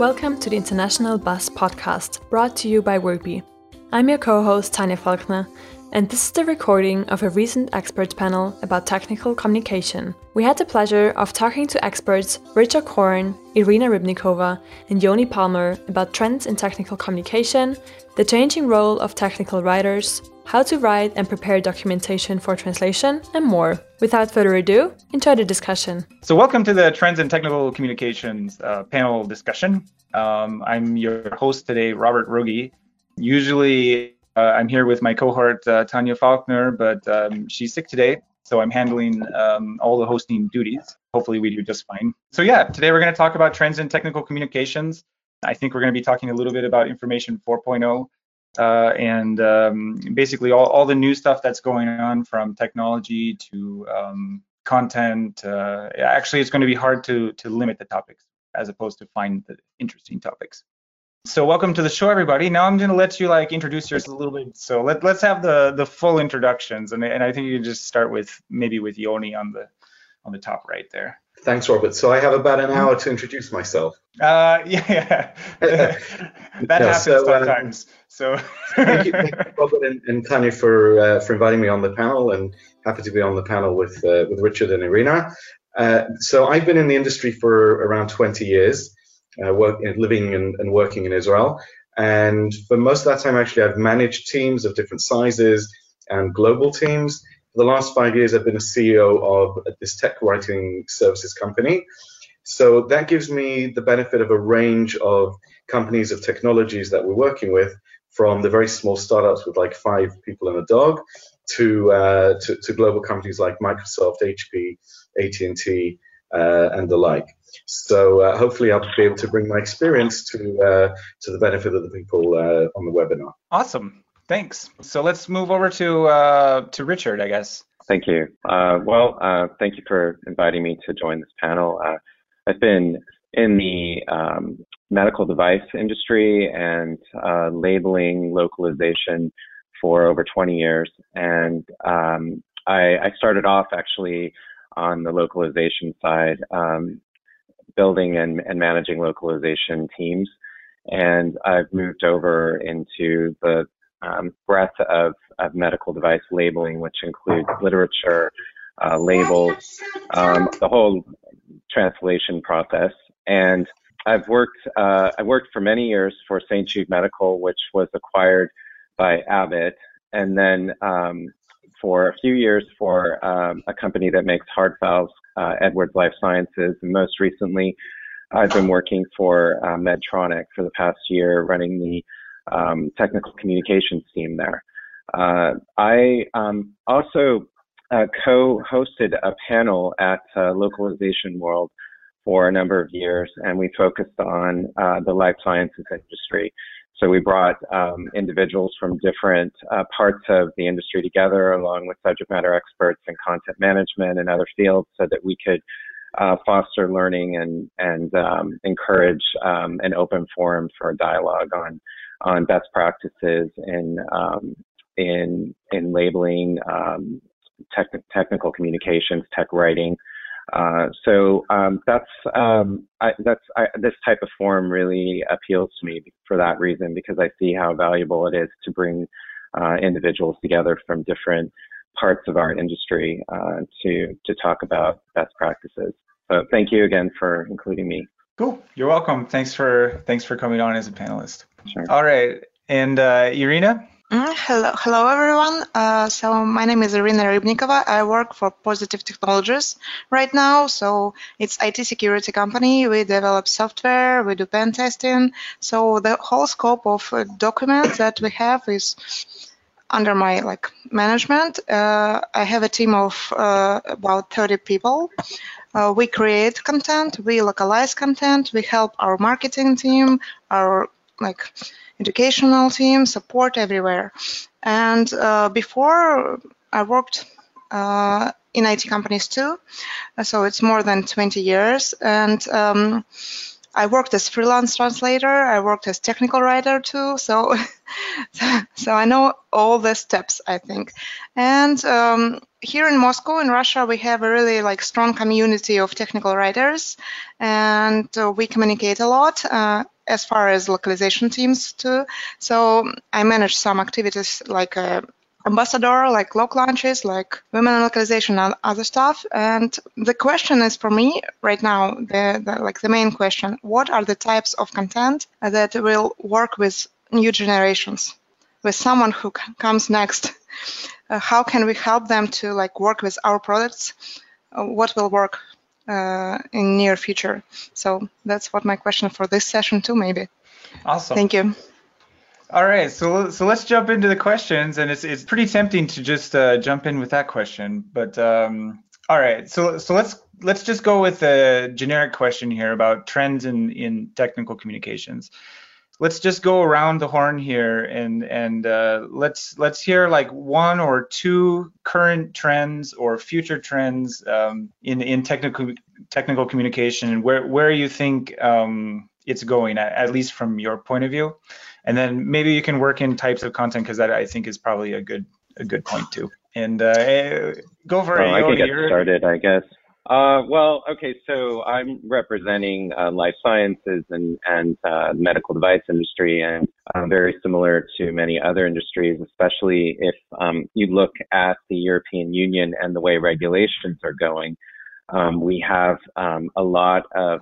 Welcome to the International Buzz podcast, brought to you by Wordbee. I'm your co host, Tanya Faulkner, and this is the recording of a recent expert panel about technical communication. We had the pleasure of talking to experts Richard Korn, Irina Rybnikova, and Yoni Palmer about trends in technical communication, the changing role of technical writers, how to write and prepare documentation for translation, and more. Without further ado, enjoy the discussion. So, welcome to the Trends in Technical Communications uh, panel discussion. Um, I'm your host today, Robert Rogi. Usually, I'm here with my cohort, uh, Tanya Faulkner, but um, she's sick today, so I'm handling um, all the hosting duties. Hopefully, we do just fine. So, yeah, today we're going to talk about trends in technical communications. I think we're going to be talking a little bit about Information 4.0 uh, and um, basically all, all the new stuff that's going on from technology to um, content. Uh, actually, it's going to be hard to to limit the topics as opposed to find the interesting topics. So welcome to the show, everybody. Now I'm going to let you like introduce yourself a little bit. So let let's have the the full introductions, and and I think you can just start with maybe with Yoni on the on the top right there. Thanks, Robert. So I have about an hour to introduce myself. Uh, yeah, that yeah, happens so, um, sometimes. Um, so thank, you, thank, you, Robert and, and Tanya, for uh, for inviting me on the panel, and happy to be on the panel with uh, with Richard and Irina. Uh, so I've been in the industry for around 20 years, uh, work, living and, and working in Israel, and for most of that time, actually, I've managed teams of different sizes and global teams. For the last five years, I've been a CEO of this tech writing services company. So that gives me the benefit of a range of companies of technologies that we're working with, from the very small startups with like five people and a dog, to uh, to, to, global companies like Microsoft, HP, AT&T, uh, and the like. So uh, hopefully I'll be able to bring my experience to uh, to the benefit of the people uh, on the webinar. Awesome. Thanks. So let's move over to uh, to Richard, I guess. Thank you. Uh, well, uh, thank you for inviting me to join this panel. Uh, I've been in the um, medical device industry and uh, labeling localization for over 20 years, and um, I, I, started off actually on the localization side, um, building and, and managing localization teams and I've moved over into the um, breadth of, of medical device labeling, which includes literature, uh, labels, um, the whole translation process. And I've worked uh, I worked for many years for St. Jude Medical, which was acquired by Abbott, and then um, for a few years for um, a company that makes heart valves, uh, Edwards Life Sciences, and most recently, I've been working for uh, Medtronic for the past year, running the um, technical communications team there. Uh, I um, also uh, co-hosted a panel at uh, Localization World for a number of years, and we focused on uh, the life sciences industry. So we brought um, individuals from different uh, parts of the industry together, along with subject matter experts in content management and other fields, so that we could uh, foster learning and and um, encourage um, an open forum for dialogue on on best practices in um, in in labeling, um, tech, technical communications, tech writing. Uh, so um, that's um, I, that's I, this type of forum really appeals to me for that reason because I see how valuable it is to bring uh, individuals together from different parts of our industry uh, to to talk about best practices. So thank you again for including me. Cool. You're welcome. Thanks for thanks for coming on as a panelist. Sure. All right. And uh, Irina? Mm, hello, hello everyone. Uh, so my name is Irina Rybnikova. I work for Positive Technologies right now. So it's IT security company. We develop software. We do pen testing. So the whole scope of uh, documents that we have is under my like management. Uh, I have a team of uh, about 30 people. Uh, we create content, we localize content, we help our marketing team, our like educational team, support everywhere. And uh, before I worked uh, in IT companies too, so it's more than 20 years. And um, I worked as freelance translator. I worked as technical writer too. So, so I know all the steps. I think, and um, here in Moscow, in Russia, we have a really like strong community of technical writers, and uh, we communicate a lot. Uh, as far as localization teams too. So I manage some activities like uh, ambassador, like local launches, like women in localization and other stuff. And the question is for me right now, the, the like the main question: What are the types of content that will work with new generations, with someone who comes next? Uh, how can we help them to like work with our products? Uh, what will work uh, in near future? So that's what my question for this session too, maybe. Awesome. Thank you. All right, so so let's jump into the questions, and it's it's pretty tempting to just uh, jump in with that question, but um, all right, so so let's let's just go with a generic question here about trends in in technical communications. Let's just go around the horn here, and and uh, let's let's hear like one or two current trends or future trends um, in in technical technical communication, and where where you think um, it's going, at, at least from your point of view and then maybe you can work in types of content because that I think is probably a good a good point too. And uh, eh, go for well, it. I can get started, I guess. Uh, well, okay, so I'm representing uh, life sciences and, and uh, medical device industry, and uh, very similar to many other industries, especially if um, you look at the European Union and the way regulations are going. Um, we have um, a lot of,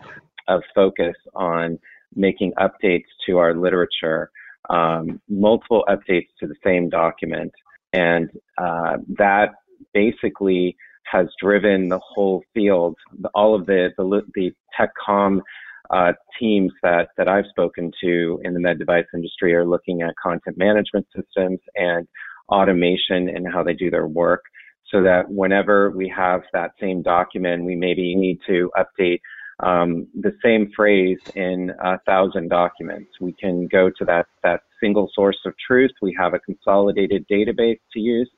of focus on making updates to our literature, um, multiple updates to the same document. And uh, that basically has driven the whole field, all of the, the, the tech com uh, teams that, that I've spoken to in the med device industry are looking at content management systems and automation and how they do their work so that whenever we have that same document, we maybe need to update um, the same phrase in a thousand documents. We can go to that, that single source of truth. We have a consolidated database to use,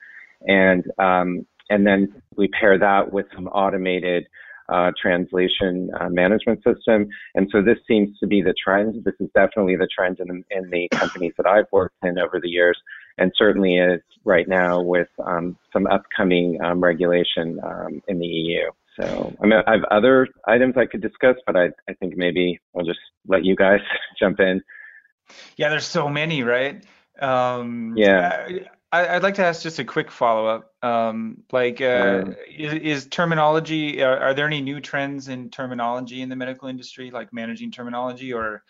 and um, and then we pair that with some automated uh, translation uh, management system. And so this seems to be the trend. This is definitely the trend in the, in the companies that I've worked in over the years, and certainly is right now with um, some upcoming um, regulation um, in the EU. So I mean, I have other items I could discuss, but I, I think maybe I'll just let you guys jump in. Yeah, there's so many, right? Um, yeah. I, would like to ask just a quick follow up. Um, like, uh, is, is, terminology? Are, are, there any new trends in terminology in the medical industry, like managing terminology, or,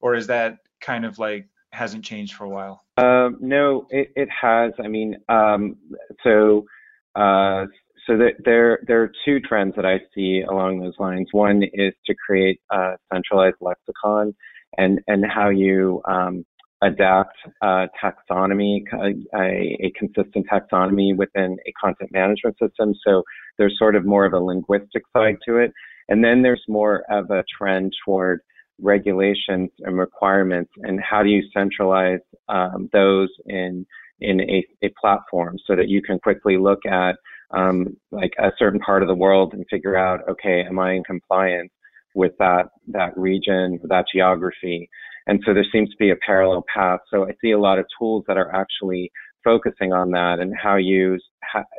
or is that kind of like hasn't changed for a while? Um, no, it, it has. I mean, um, so uh, so there there are two trends that I see along those lines. One is to create a centralized lexicon and and how you um, adapt taxonomy, a, a, consistent taxonomy within a content management system. So there's sort of more of a linguistic side to it, and then there's more of a trend toward regulations and requirements and how do you centralize um, those in in a, a platform so that you can quickly look at um, like a certain part of the world and figure out, okay, am I in compliance with that that region, that geography? And so there seems to be a parallel path. So I see a lot of tools that are actually focusing on that and how you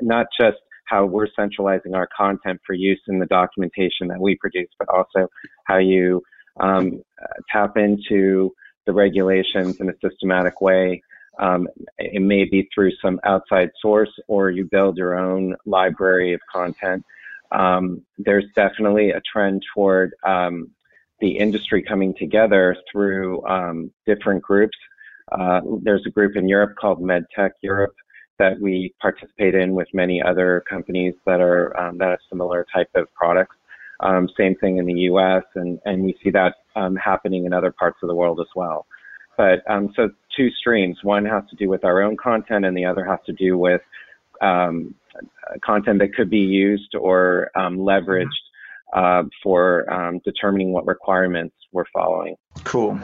not just how we're centralizing our content for use in the documentation that we produce, but also how you um, tap into the regulations in a systematic way um, it may be through some outside source or you build your own library of content. Um, there's definitely a trend toward um, the industry coming together through um, different groups. Uh, there's a group in Europe called MedTech Europe that we participate in with many other companies that are um, that have similar type of products. Um, same thing in the U.S. and and we see that happening in other parts of the world as well. But um, so two streams. One has to do with our own content, and the other has to do with um, content that could be used or um, leveraged uh, for um, determining what requirements we're following. Cool.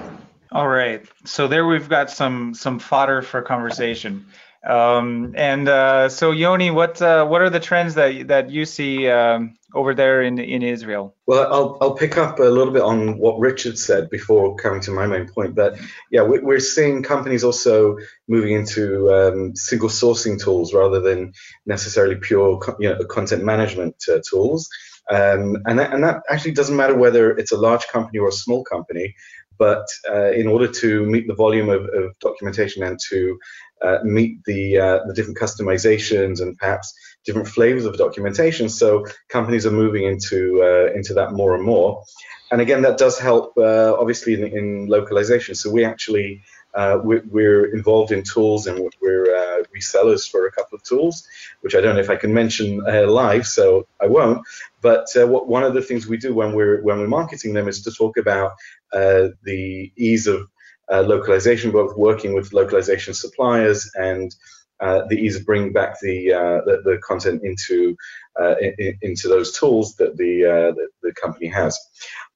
All right. So there we've got some some fodder for conversation. Um, and uh, so, Yoni, what uh, what are the trends that that you see um, over there in in Israel? Well, I'll I'll pick up a little bit on what Richard said before coming to my main point. That yeah, we're seeing companies also moving into um, single sourcing tools rather than necessarily pure you know, content management uh, tools. Um, and that and that actually doesn't matter whether it's a large company or a small company. But uh, in order to meet the volume of, of documentation and to uh, meet the uh, the different customizations and perhaps different flavors of documentation. So companies are moving into uh, into that more and more. And again, that does help uh, obviously in, in, localization. So we actually uh, we're, we're, involved in tools and we're uh, resellers for a couple of tools, which I don't know if I can mention live, so I won't. But what, one of the things we do when we're when we're marketing them is to talk about the ease of uh, localization, both working with localization suppliers and uh, the ease of bringing back the uh, the, the, content into uh, in, into those tools that the, uh, the, the company has.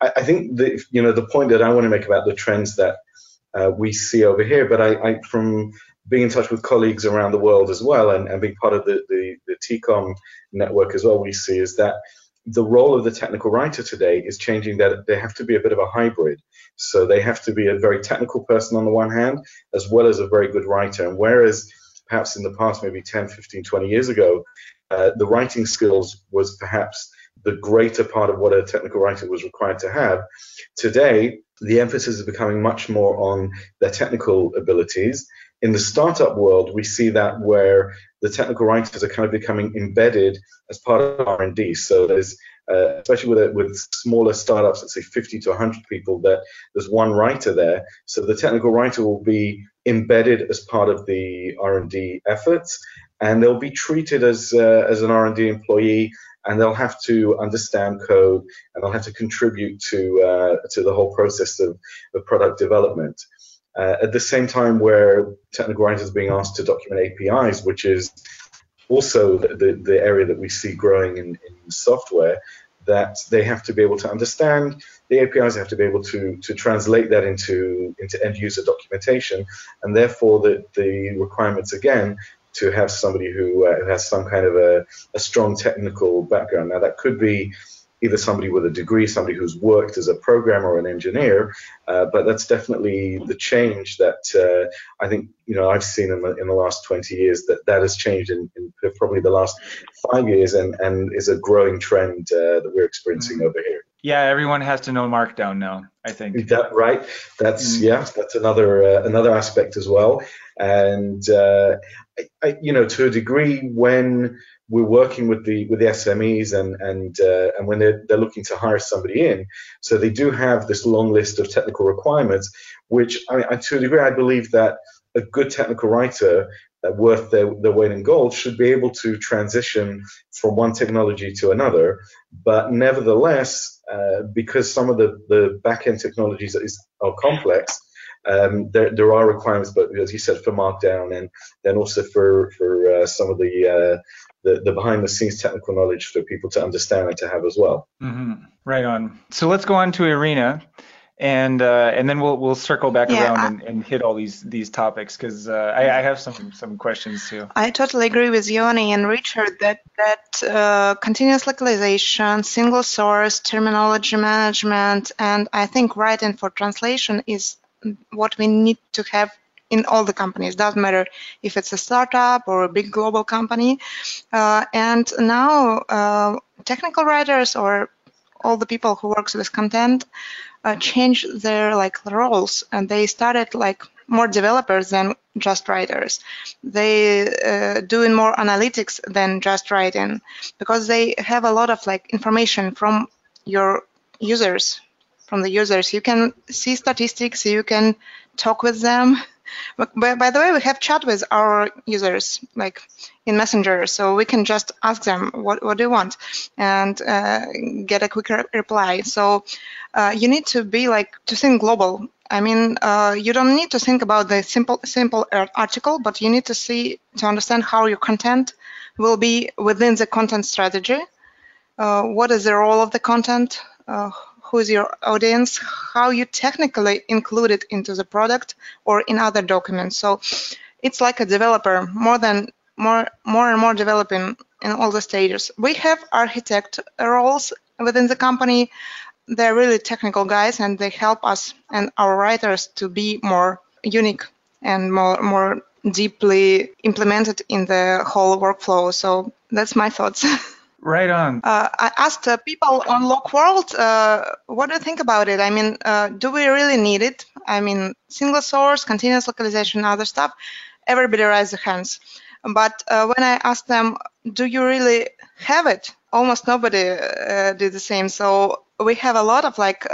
I, I, think the you know the point that I want to make about the trends that uh, we see over here, but I, I, from being in touch with colleagues around the world as well, and, and being part of the, the the tekom network as well, we see is that the role of the technical writer today is changing that they have to be a bit of a hybrid. So they have to be a very technical person on the one hand, as well as a very good writer. And whereas perhaps in the past, maybe 10, 15, 20 years ago, uh, the writing skills was perhaps the greater part of what a technical writer was required to have. Today, the emphasis is becoming much more on their technical abilities. In the startup world, we see that where the technical writers are kind of becoming embedded as part of R&D. So there's uh, especially with a, with smaller startups, let's say 50 to 100 people, that there's one writer there. So the technical writer will be embedded as part of the R&D efforts, and they'll be treated as uh, as an R&D employee, and they'll have to understand code, and they'll have to contribute to uh, to the whole process of, of product development. Uh, at the same time, where technical writers are being asked to document APIs, which is also the, the, the area that we see growing in, in, software, that they have to be able to understand the APIs, have to be able to, to translate that into, into end user documentation, and therefore the, the requirements again to have somebody who, uh, has some kind of a, a strong technical background. Now, that could be either somebody with a degree, somebody who's worked as a programmer or an engineer. Uh, but that's definitely the change that uh, I think you know I've seen in the, in the last 20 years that that has changed in, in probably the last five years and and is a growing trend uh, that we're experiencing mm-hmm. over here. Yeah, everyone has to know Markdown now. I think that right. That's mm-hmm. yeah, that's another uh, another aspect as well. And uh, I, I, you know, to a degree, when we're working with the with the SMEs and and uh, and when they're they're looking to hire somebody in, so they do have this long list of technical requirements, which I mean, to a degree, I believe that a good technical writer uh, worth their, their weight in gold should be able to transition from one technology to another. But nevertheless, uh, because some of the, the back end technologies is, are complex, um, there, there are requirements, but as you said, for Markdown and then also for for uh, some of the, uh, the, the behind the scenes technical knowledge for people to understand and to have as well. Mm-hmm. Right on. So let's go on to Irina, and uh, and then we'll we'll circle back yeah, around I, and, and, hit all these these topics because uh, I, I, have some some questions too. I totally agree with Yoni and Richard that that uh, continuous localization, single source, terminology management, and I think writing for translation is what we need to have in all the companies. Doesn't matter if it's a startup or a big global company. Uh, and now uh, technical writers or all the people who works with content uh, change their like roles and they started like more developers than just writers. They uh, doing more analytics than just writing because they have a lot of like information from your users from the users. You can see statistics, you can talk with them. By, by, the way, we have chat with our users, like in Messenger, so we can just ask them what, what do you want and uh, get a quick re reply. So uh, you need to be like to think global. I mean, uh, you don't need to think about the simple simple article, but you need to see to understand how your content will be within the content strategy. Uh, what is the role of the content? Uh, who's your audience, how you technically include it into the product or in other documents. So it's like a developer more than more more and more developing in all the stages. We have architect roles within the company. They're really technical guys and they help us and our writers to be more unique and more more deeply implemented in the whole workflow. So that's my thoughts. Right on. Uh, I asked uh, people on LocWorld, uh, what do you think about it? I mean, uh, do we really need it? I mean, single source, continuous localization, other stuff. Everybody raised their hands. But uh, when I asked them, do you really have it? Almost nobody uh, did the same. So we have a lot of like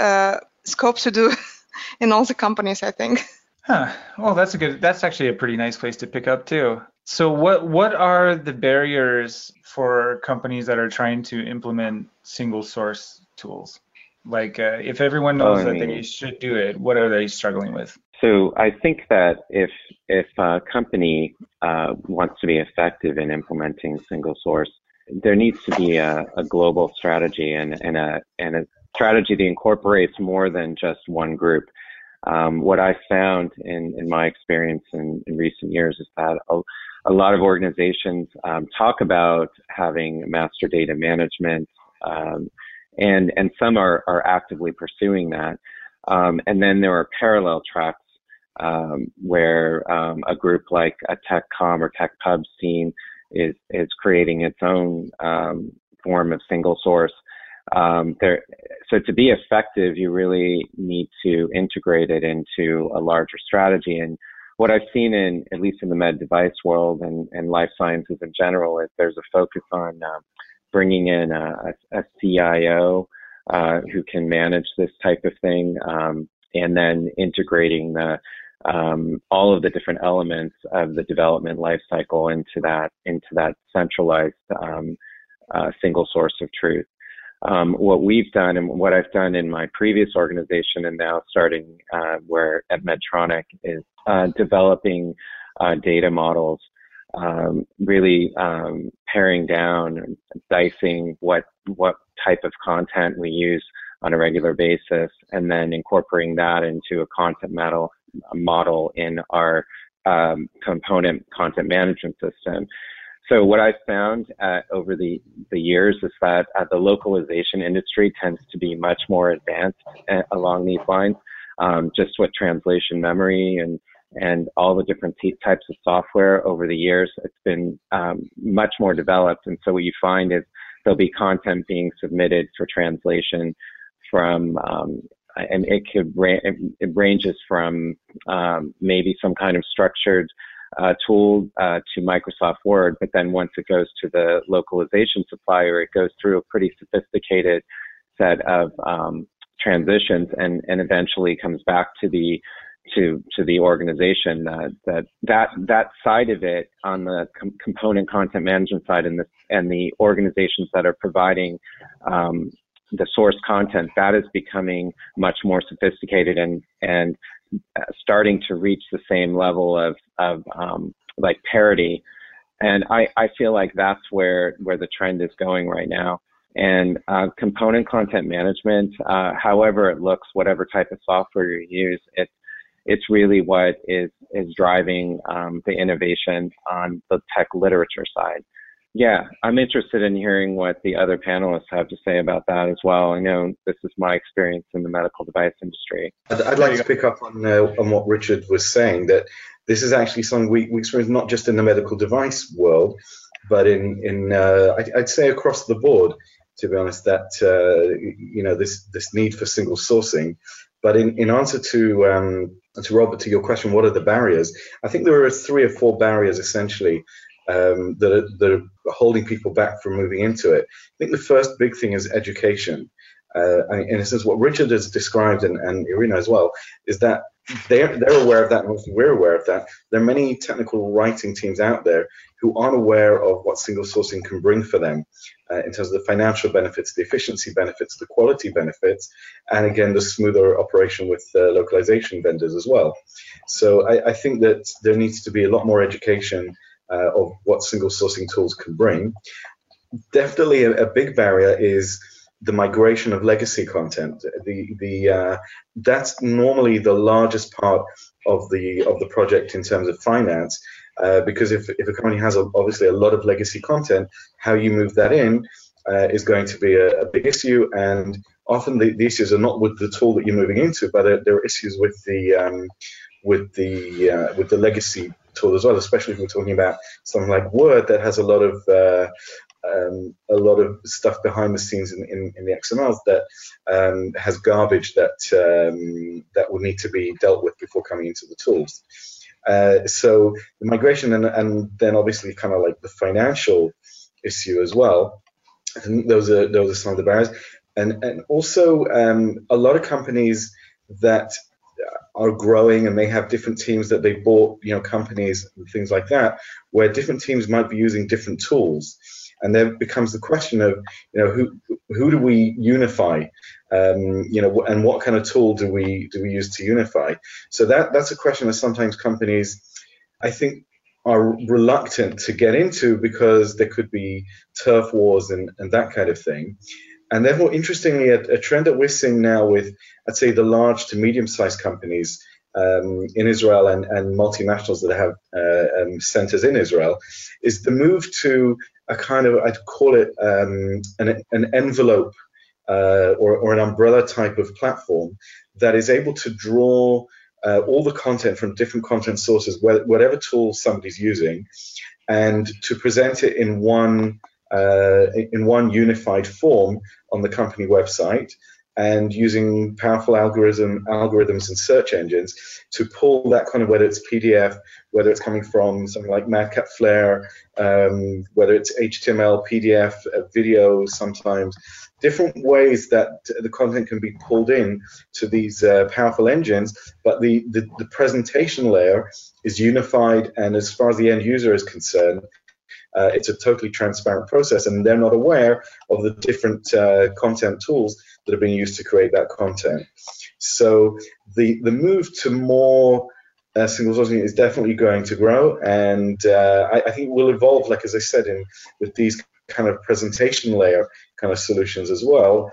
scope to do in all the companies, I think. Huh. Well, that's a good. That's actually a pretty nice place to pick up too. So, what what are the barriers for companies that are trying to implement single source tools? Like, uh, if everyone knows oh, that mean, they should do it, what are they struggling with? So, I think that if if a company uh, wants to be effective in implementing single source, there needs to be a, a global strategy and, and a and a strategy that incorporates more than just one group. Um, what I found in, in my experience in, in recent years is that a, a lot of organizations um, talk about having master data management, um, and and some are, are actively pursuing that. Um, and then there are parallel tracks um, where um, a group like a TechCom or TechPubs team is is creating its own um, form of single source there, so to be effective, you really need to integrate it into a larger strategy. And what I've seen in, at least in the med device world and, and life sciences in general, is there's a focus on uh, bringing in a, a, CIO uh, who can manage this type of thing, um, and then integrating the um, all of the different elements of the development lifecycle into that into that centralized um, uh, single source of truth um, what we've done and what I've done in my previous organization and now starting uh, where at Medtronic is uh, developing uh, data models, um, really um, paring down, dicing what what type of content we use on a regular basis, and then incorporating that into a content model model in our um, component content management system. So what I've found uh, over the, the years is that uh, the localization industry tends to be much more advanced uh, along these lines, um, just with translation memory and and all the different types of software over the years. It's been um, much more developed, and so what you find is there'll be content being submitted for translation from um, and it could ra- it ranges from um, maybe some kind of structured uh, tool uh, to Microsoft Word, but then once it goes to the localization supplier, it goes through a pretty sophisticated set of um, transitions and, and eventually comes back to the to to the organization uh, that that that side of it on the com- component content management side and the and the organizations that are providing um, the source content that is becoming much more sophisticated and and starting to reach the same level of of um, like parity, and I I feel like that's where where the trend is going right now. And uh, component content management, uh, however it looks, whatever type of software you use, it's it's really what is is driving um, the innovation on the tech literature side. Yeah, I'm interested in hearing what the other panelists have to say about that as well. I know this is my experience in the medical device industry. I'd, I'd like to pick up on uh, on what Richard was saying that this is actually something we, we experience not just in the medical device world, but in in uh, I'd, I'd, say across the board. To be honest, that uh, you know this this need for single sourcing. But in, in answer to um, to Robert to your question, what are the barriers? I think there are three or four barriers essentially um, that, are, that are holding people back from moving into it. I think the first big thing is education. Uh, in a sense, what Richard has described and, and Irina as well is that they're, they're aware of that, and we're aware of that. There are many technical writing teams out there who aren't aware of what single sourcing can bring for them uh, in terms of the financial benefits, the efficiency benefits, the quality benefits, and again, the smoother operation with uh, localization vendors as well. So I, I think that there needs to be a lot more education uh, of what single sourcing tools can bring. Definitely a, a, big barrier is the migration of legacy content. The the uh, that's normally the largest part of the of the project in terms of finance. uh, because if, if a company has a, obviously a lot of legacy content, how you move that in uh, is going to be a, a, big issue. And often the, the, issues are not with the tool that you're moving into, but there are issues with the um, with the uh, with the legacy tool as well, especially if we're talking about something like Word that has a lot of uh, um, a lot of stuff behind the scenes in, in, in the XMLs that um, has garbage that um, that will need to be dealt with before coming into the tools. Uh, so the migration and, and then obviously kind of like the financial issue as well. I think those are those are some of the barriers, and and also um, a lot of companies that are growing and they have different teams that they bought, you know, companies and things like that, where different teams might be using different tools. And then becomes the question of you know who who do we unify? Um, you know and what kind of tool do we do we use to unify? So that that's a question that sometimes companies i think are reluctant to get into because there could be turf wars and, and that kind of thing and therefore interestingly a, a trend that we're seeing now with i'd say the large to medium sized companies um, in Israel and, and, multinationals that have uh, um, centers in Israel is the move to a kind of, I'd call it um, an, an, envelope uh, or, or, an umbrella type of platform that is able to draw uh, all the content from different content sources, whatever tool somebody's using, and to present it in one uh, in one unified form on the company website and using powerful algorithm algorithms and search engines to pull that kind of whether it's PDF, whether it's coming from something like MadCap Flare, um, whether it's HTML, PDF, uh, video, sometimes different ways that the content can be pulled in to these uh, powerful engines, but the, the, the presentation layer is unified, and as far as the end user is concerned, uh, it's a totally transparent process, and they're not aware of the different uh, content tools that are being used to create that content. So the the move to more uh, single sourcing is definitely going to grow, and uh, I, I, think will evolve, like as I said, in with these kind of presentation layer kind of solutions as well,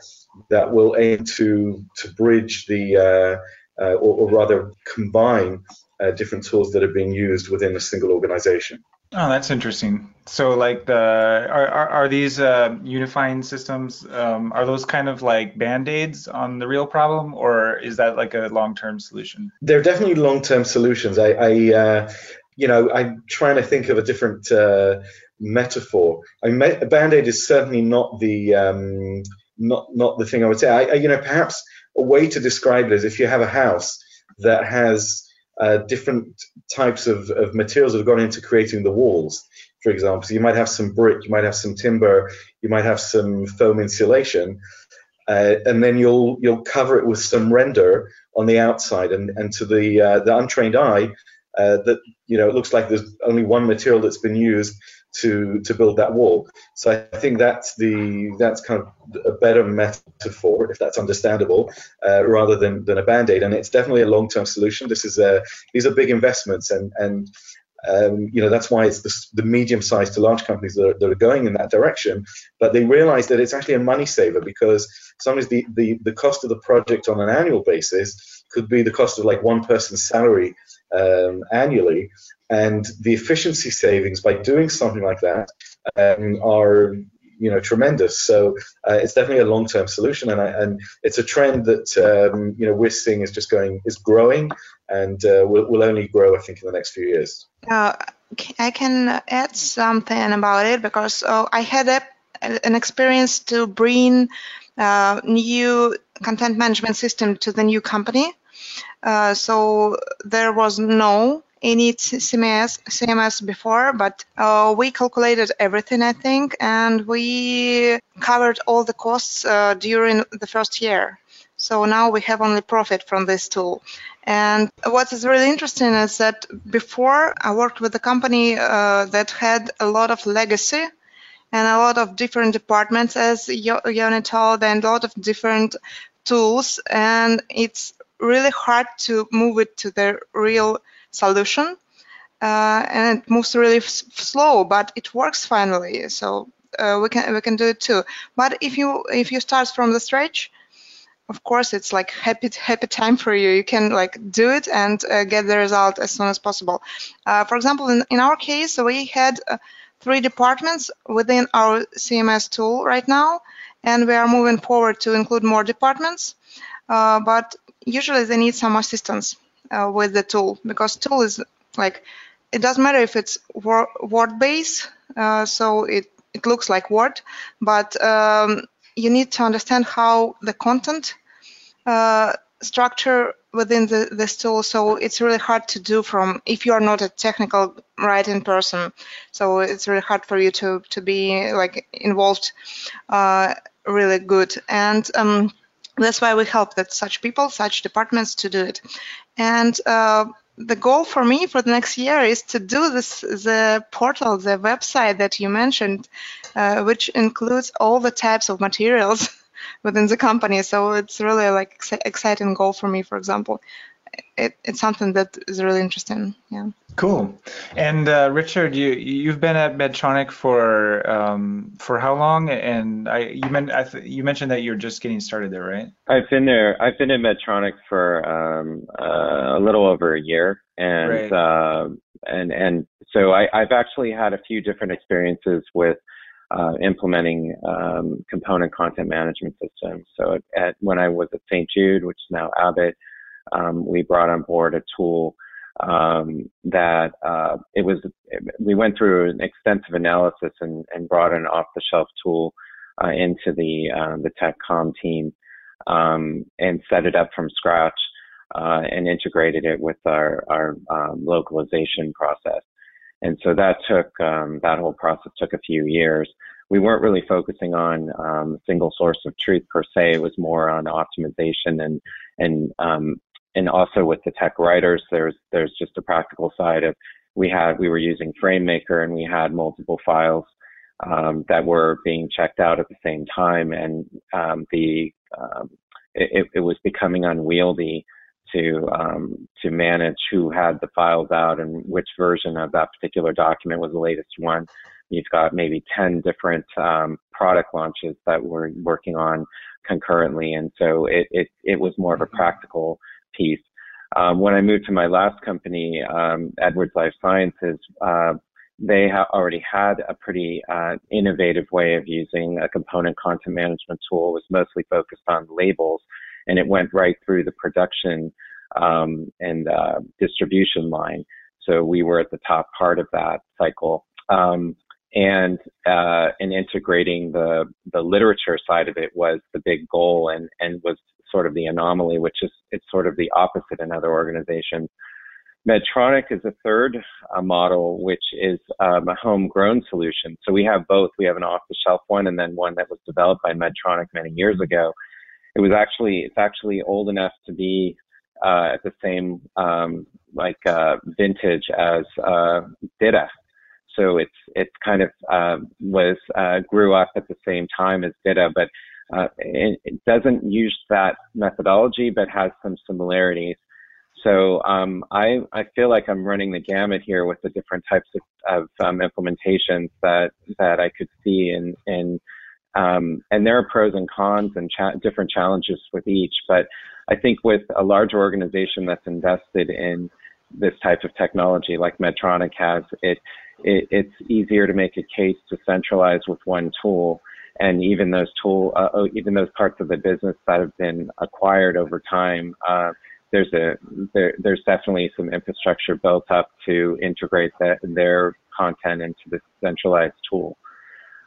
that will aim to to bridge the uh, uh or, or, rather combine uh, different tools that are being used within a single organization. Oh, that's interesting. So, like the are are, are these uh, unifying systems? Um, are those kind of like band aids on the real problem, or is that like a long term solution? They're definitely long term solutions. I, I uh, you know, I'm trying to think of a different uh, metaphor. I mean, a band aid is certainly not the um, not not the thing I would say. I, I, you know, perhaps a way to describe it is if you have a house that has uh, different types of, of materials that have gone into creating the walls, for example. So you might have some brick, you might have some timber, you might have some foam insulation, uh, and then you'll you'll cover it with some render on the outside, and, and to the uh, the untrained eye, uh, that you know it looks like there's only one material that's been used to to build that wall. So I think that's the that's kind of a better metaphor, if that's understandable, uh, rather than than a band aid. And it's definitely a long term solution. This is a these are big investments, and and um, you know that's why it's the, the medium sized to large companies that are, that are going in that direction. But they realize that it's actually a money saver because sometimes the, the the cost of the project on an annual basis could be the cost of like one person's salary um, annually, and the efficiency savings by doing something like that um, are you know tremendous. So uh, it's definitely a long-term solution, and, I, and it's a trend that um, you know we're seeing is just going is growing, and uh, will, will only grow, I think, in the next few years. Uh, I can add something about it because uh, I had a, an experience to bring uh, new content management system to the new company. Uh, so there was no any CMS, CMS before, but uh, we calculated everything, I think, and we covered all the costs uh, during the first year. So now we have only profit from this tool. And what is really interesting is that before I worked with a company uh, that had a lot of legacy and a lot of different departments, as Yoni told, and a lot of different tools. And it's really hard to move it to the real solution. Uh, and it moves really slow, but it works finally. So uh, we can we can do it too. But if you if you start from the stretch, of course it's like happy happy time for you you can like do it and uh, get the result as soon as possible uh, for example in, in our case we had uh, three departments within our cms tool right now and we are moving forward to include more departments uh, but usually they need some assistance uh, with the tool because tool is like it doesn't matter if it's word based uh, so it it looks like word but um, you need to understand how the content uh, structure within the, this tool. So it's really hard to do from if you are not a technical writing person. So it's really hard for you to to be like involved uh, really good. And um, that's why we help that such people, such departments to do it. And uh, the goal for me for the next year is to do this the portal, the website that you mentioned, uh, which includes all the types of materials within the company. So it's really like ex exciting goal for me, for example. It, it's something that is really interesting. Yeah. Cool. And uh, Richard, you you've been at Medtronic for um, for how long? And I you meant I you mentioned that you're just getting started there, right? I've been there. I've been at Medtronic for um, uh, a little over a year, and right. uh, and and so I, I've actually had a few different experiences with uh, implementing um, component content management systems. So at, at, when I was at St. Jude, which is now Abbott, um, we brought on board a tool um, that uh, it was. We went through an extensive analysis and, and brought an off-the-shelf tool uh, into the uh, the TechCom team um, and set it up from scratch uh, and integrated it with our our um, localization process. And so that took um, that whole process took a few years. We weren't really focusing on um, single source of truth per se. It was more on optimization and and um, and also with the tech writers, there's there's just a practical side of we had we were using FrameMaker and we had multiple files um, that were being checked out at the same time, and um, the um, it, it was becoming unwieldy to um, to manage who had the files out and which version of that particular document was the latest one. You've got maybe 10 different um, product launches that we're working on concurrently, and so it, it, it was more of a practical piece. Um, when I moved to my last company, um, Edwards Life Sciences, uh, they ha- already had a pretty uh, innovative way of using a component content management tool. It was mostly focused on labels and it went right through the production um, and uh, distribution line. So we were at the top part of that cycle. Um, and uh, and integrating the the literature side of it was the big goal and and was sort of the anomaly, which is it's sort of the opposite in other organizations. Medtronic is a third uh, model, which is um, a homegrown solution. So we have both. We have an off-the-shelf one, and then one that was developed by Medtronic many years ago it was actually it's actually old enough to be uh, at the same um, like uh, vintage as uh, DITA. So it's it's kind of uh, was uh, grew up at the same time as DITA, but uh, it, it, doesn't use that methodology, but has some similarities. So um, I I feel like I'm running the gamut here with the different types of, of um, implementations that that I could see in in um, and there are pros and cons and cha- different challenges with each. But I think with a large organization that's invested in this type of technology, like Medtronic has, it, it it's easier to make a case to centralize with one tool. And even those tool, uh, oh, even those parts of the business that have been acquired over time, uh, there's a there, there's definitely some infrastructure built up to integrate that, their content into the centralized tool.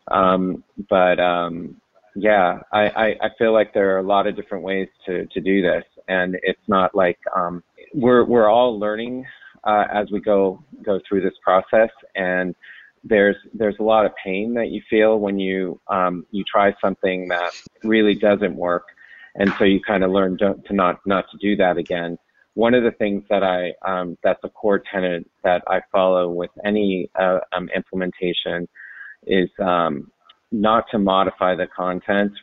Um, but um, yeah, I, I, I, feel like there are a lot of different ways to, to do this, and it's not like um, we're we're all learning uh, as we go go through this process, and there's there's a lot of pain that you feel when you um, you try something that really doesn't work, and so you kind of learn to, to not not to do that again one of the things that I um, that's a core tenet that I follow with any uh, um, implementation is um, not to modify the content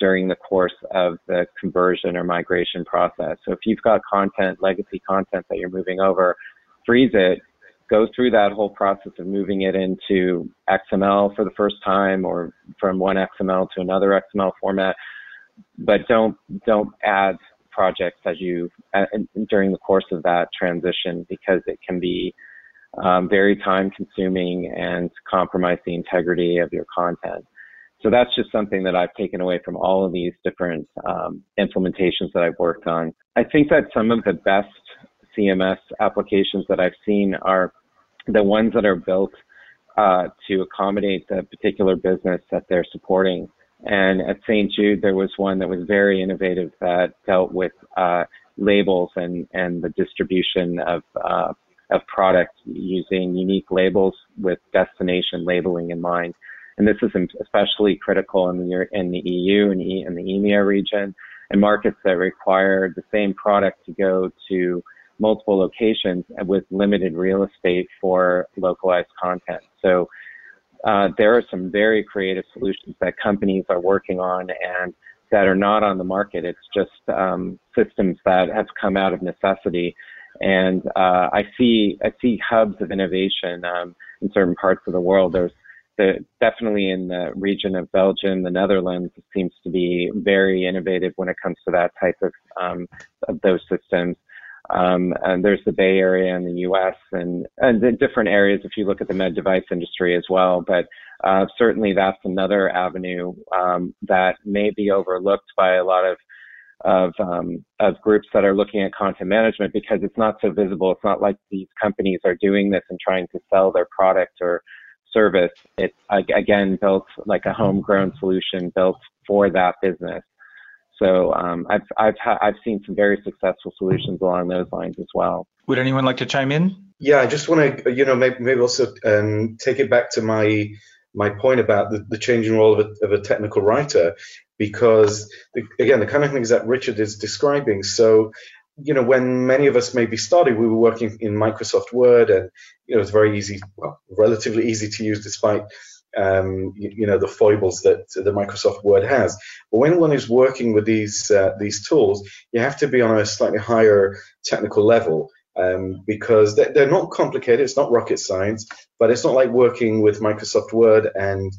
during the course of the conversion or migration process. So if you've got content, legacy content that you're moving over, freeze it, go through that whole process of moving it into XML for the first time or from one XML to another XML format. but don't don't add projects as you uh, during the course of that transition because it can be um, very time consuming and compromise the integrity of your content. So that's just something that I've taken away from all of these different um, implementations that I've worked on. I think that some of the best CMS applications that I've seen are the ones that are built uh, to accommodate the particular business that they're supporting. And at St. Jude, there was one that was very innovative that dealt with uh, labels and, and the distribution of uh, of products using unique labels with destination labeling in mind. And this is especially critical in the, in the EU and in the EMEA region and markets that require the same product to go to multiple locations with limited real estate for localized content. So uh, there are some very creative solutions that companies are working on and that are not on the market. It's just um, systems that have come out of necessity. And uh, I see I see hubs of innovation um, in certain parts of the world. There's the, definitely in the region of Belgium, the Netherlands seems to be very innovative when it comes to that type of um, of those systems. Um, and there's the Bay Area in the U.S. and and in different areas if you look at the med device industry as well. But uh, certainly that's another avenue um, that may be overlooked by a lot of of um, of groups that are looking at content management because it's not so visible. It's not like these companies are doing this and trying to sell their product or service. It's again built like a homegrown solution built for that business. So um, I've I've ha- I've seen some very successful solutions along those lines as well. Would anyone like to chime in? Yeah, I just want to you know maybe, maybe also um, take it back to my my point about the, the changing role of a, of a technical writer, because the, again the kind of things that Richard is describing. So you know, when many of us maybe started, we were working in Microsoft Word, and you know, it was very easy, well, relatively easy to use, despite um, you, you, know the foibles that the Microsoft Word has. But when one is working with these uh, these tools, you have to be on a slightly higher technical level um, because they're, not complicated. It's not rocket science, but it's not like working with Microsoft Word and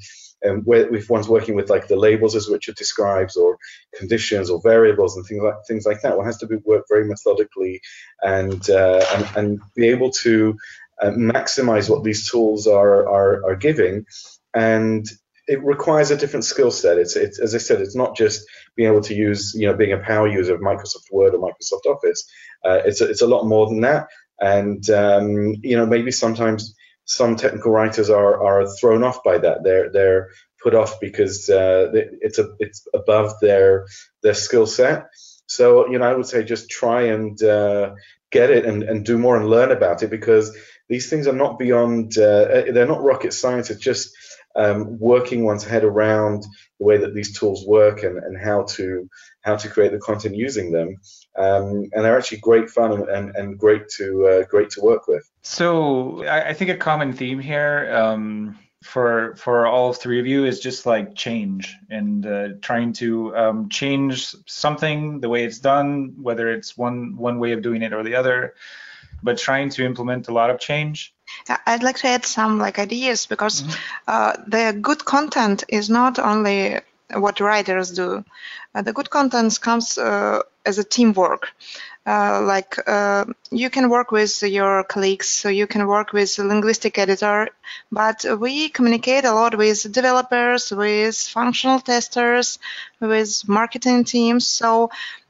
um, where, if one's working with like the labels as Richard describes, or conditions or variables and things like things like that, one has to be, work very methodically and uh, and, and be able to uh, maximize what these tools are are, are giving and it requires a different skill set. It's, it's, as I said, it's not just being able to use, you know, being a power user of Microsoft Word or Microsoft Office. Uh, it's, a, it's a lot more than that. And, um, you know, maybe sometimes some technical writers are, are thrown off by that. They're, they're put off because uh, it's, a, it's above their, their skill set. So, you know, I would say just try and uh, get it and, and do more and learn about it because these things are not beyond, uh, they're not rocket science. It's just, um, working one's head around the way that these tools work and, and how to how to create the content using them. Um, and they're actually great fun and, and, and great to uh, great to work with. So I, I think a common theme here um, for for all three of you is just like change and uh, trying to um, change something the way it's done, whether it's one one way of doing it or the other, but trying to implement a lot of change. I'd like to add some like ideas because mm-hmm. uh, the good content is not only what writers do. Uh, the good content comes uh, as a teamwork. Uh, like uh, you can work with your colleagues, so you can work with a linguistic editor, but we communicate a lot with developers, with functional testers, with marketing teams. So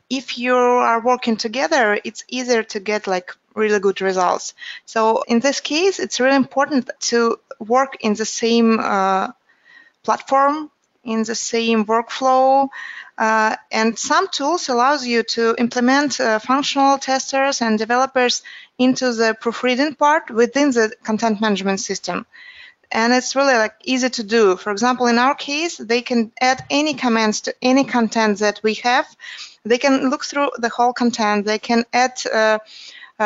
if you are working together, it's easier to get like really good results. So in this case, it's really important to work in the same uh, platform, in the same workflow, uh, and some tools allows you to implement uh, functional testers and developers into the proofreading part within the content management system. And it's really like easy to do. For example, in our case, they can add any comments to any content that we have. They can look through the whole content. They can add uh,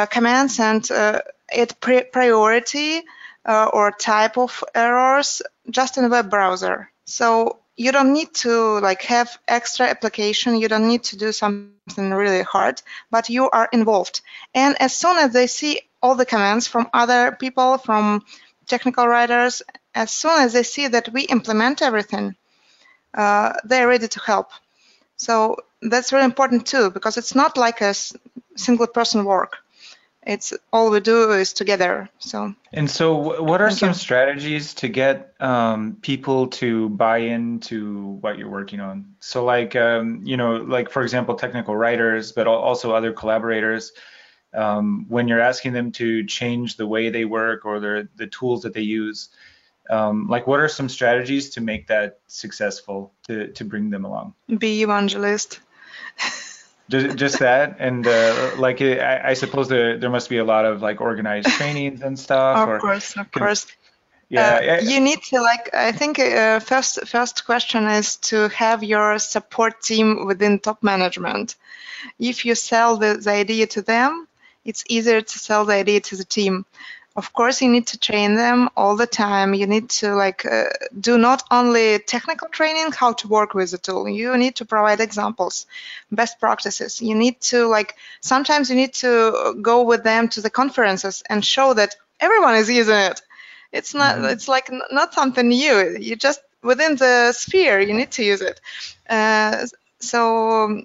commands and uh, add priority uh, or type of errors just in a web browser. So you don't need to like have extra application. You don't need to do something really hard, but you are involved. And as soon as they see all the commands from other people, from technical writers, as soon as they see that we implement everything, uh, they're ready to help. So that's really important too, because it's not like a single person work. It's all we do is together. So. And so, what are some you. strategies to get um, people to buy into what you're working on? So, like, um, you know, like for example, technical writers, but also other collaborators. Um, when you're asking them to change the way they work or their, the tools that they use, um, like what are some strategies to make that successful to to bring them along be evangelist just, just that and uh, like I, I, suppose there there must be a lot of like organized trainings and stuff of or, course of course. Yeah, uh, you need to like i think uh, first first question is to have your support team within top management. If you sell the, the idea to them it's easier to sell the idea to the team of course you need to train them all the time. You need to like uh, do not only technical training how to work with the tool. You need to provide examples best practices. You need to like sometimes you need to go with them to the conferences and show that everyone is using it. It's not mm-hmm. it's like not something new. You just within the sphere you need to use it. Uh, so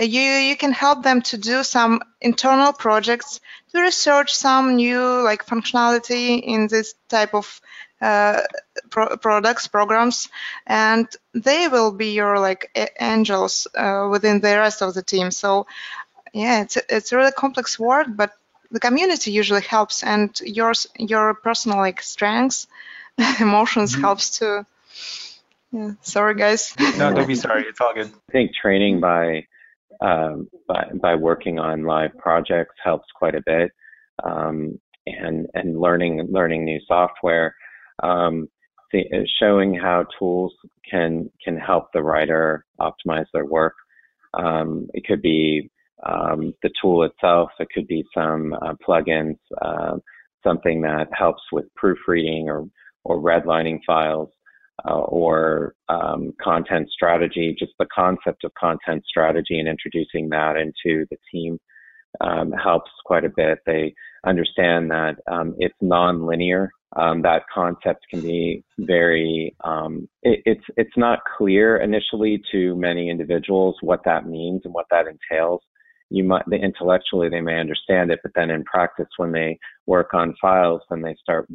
you you can help them to do some internal projects to research some new like functionality in this type of uh, pro products programs and they will be your like angels uh, within the rest of the team. So yeah it's it's really complex work but the community usually helps and your your personal like strengths emotions mm -hmm. helps too. Yeah sorry guys. No don't be sorry. It's all good. I think training by um, by, by working on live projects helps quite a bit, um, and and learning learning new software, um, the, showing how tools can can help the writer optimize their work. Um, it could be um, the tool itself. It could be some uh, plugins, uh, something that helps with proofreading or or redlining files uh, or um, content strategy, just the concept of content strategy and introducing that into the team um, helps quite a bit. They understand that um, it's non-linear. Um, that concept can be very um, it, it's it's not clear initially to many individuals what that means and what that entails you might intellectually they may understand it but then in practice when they work on files then they start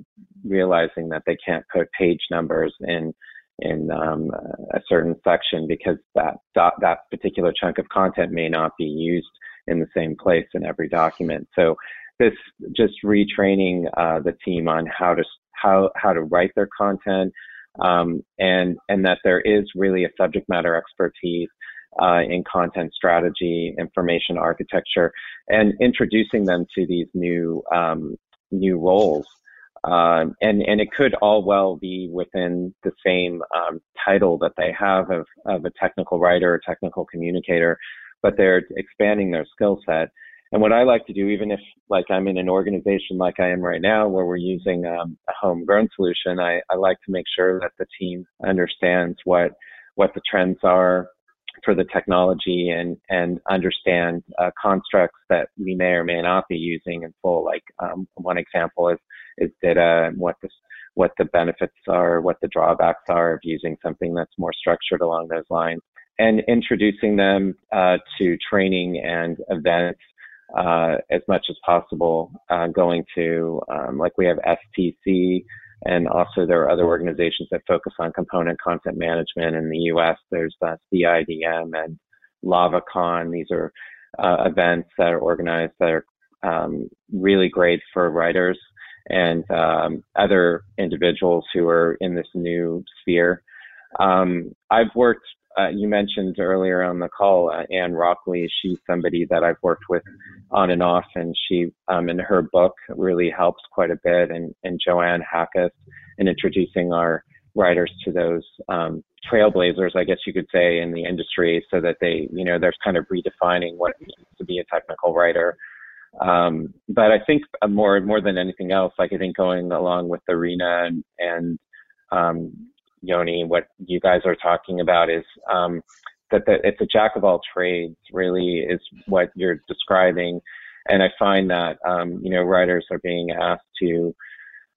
realizing that they can't put page numbers in in um, a certain section because that that particular chunk of content may not be used in the same place in every document. So this just retraining uh, the team on how to how how to write their content um, and and that there is really a subject matter expertise uh, in content strategy, information architecture, and introducing them to these new um, new roles. Um, and and it could all well be within the same um, title that they have of, of a technical writer or technical communicator, but they're expanding their skill set. And what I like to do, even if like I'm in an organization like I am right now, where we're using um, a homegrown solution, I, I like to make sure that the team understands what what the trends are, for the technology and and understand uh, constructs that we may or may not be using in full. Like um, one example is is data and what the what the benefits are, what the drawbacks are of using something that's more structured along those lines, and introducing them uh, to training and events uh, as much as possible. Uh, going to um, like we have STC and also there are other organizations that focus on component content management in the US. There's uh, CIDM and LavaCon. These are uh, events that are organized that are um, really great for writers and um, other individuals who are in this new sphere. Um, I've worked uh, you mentioned earlier on the call, uh, Ann Rockley. She's somebody that I've worked with on and off, and she, um, in her book, really helps quite a bit. And, and JoAnn Hackos in introducing our writers to those um, trailblazers, I guess you could say, in the industry, so that they, you know, they're kind of redefining what it means to be a technical writer. Um, but I think more more than anything else, like I think going along with Irina and, and um, Yoni, what you guys are talking about is um, that the, it's a jack of all trades, really, is what you're describing. And I find that, um, you know, writers are being asked to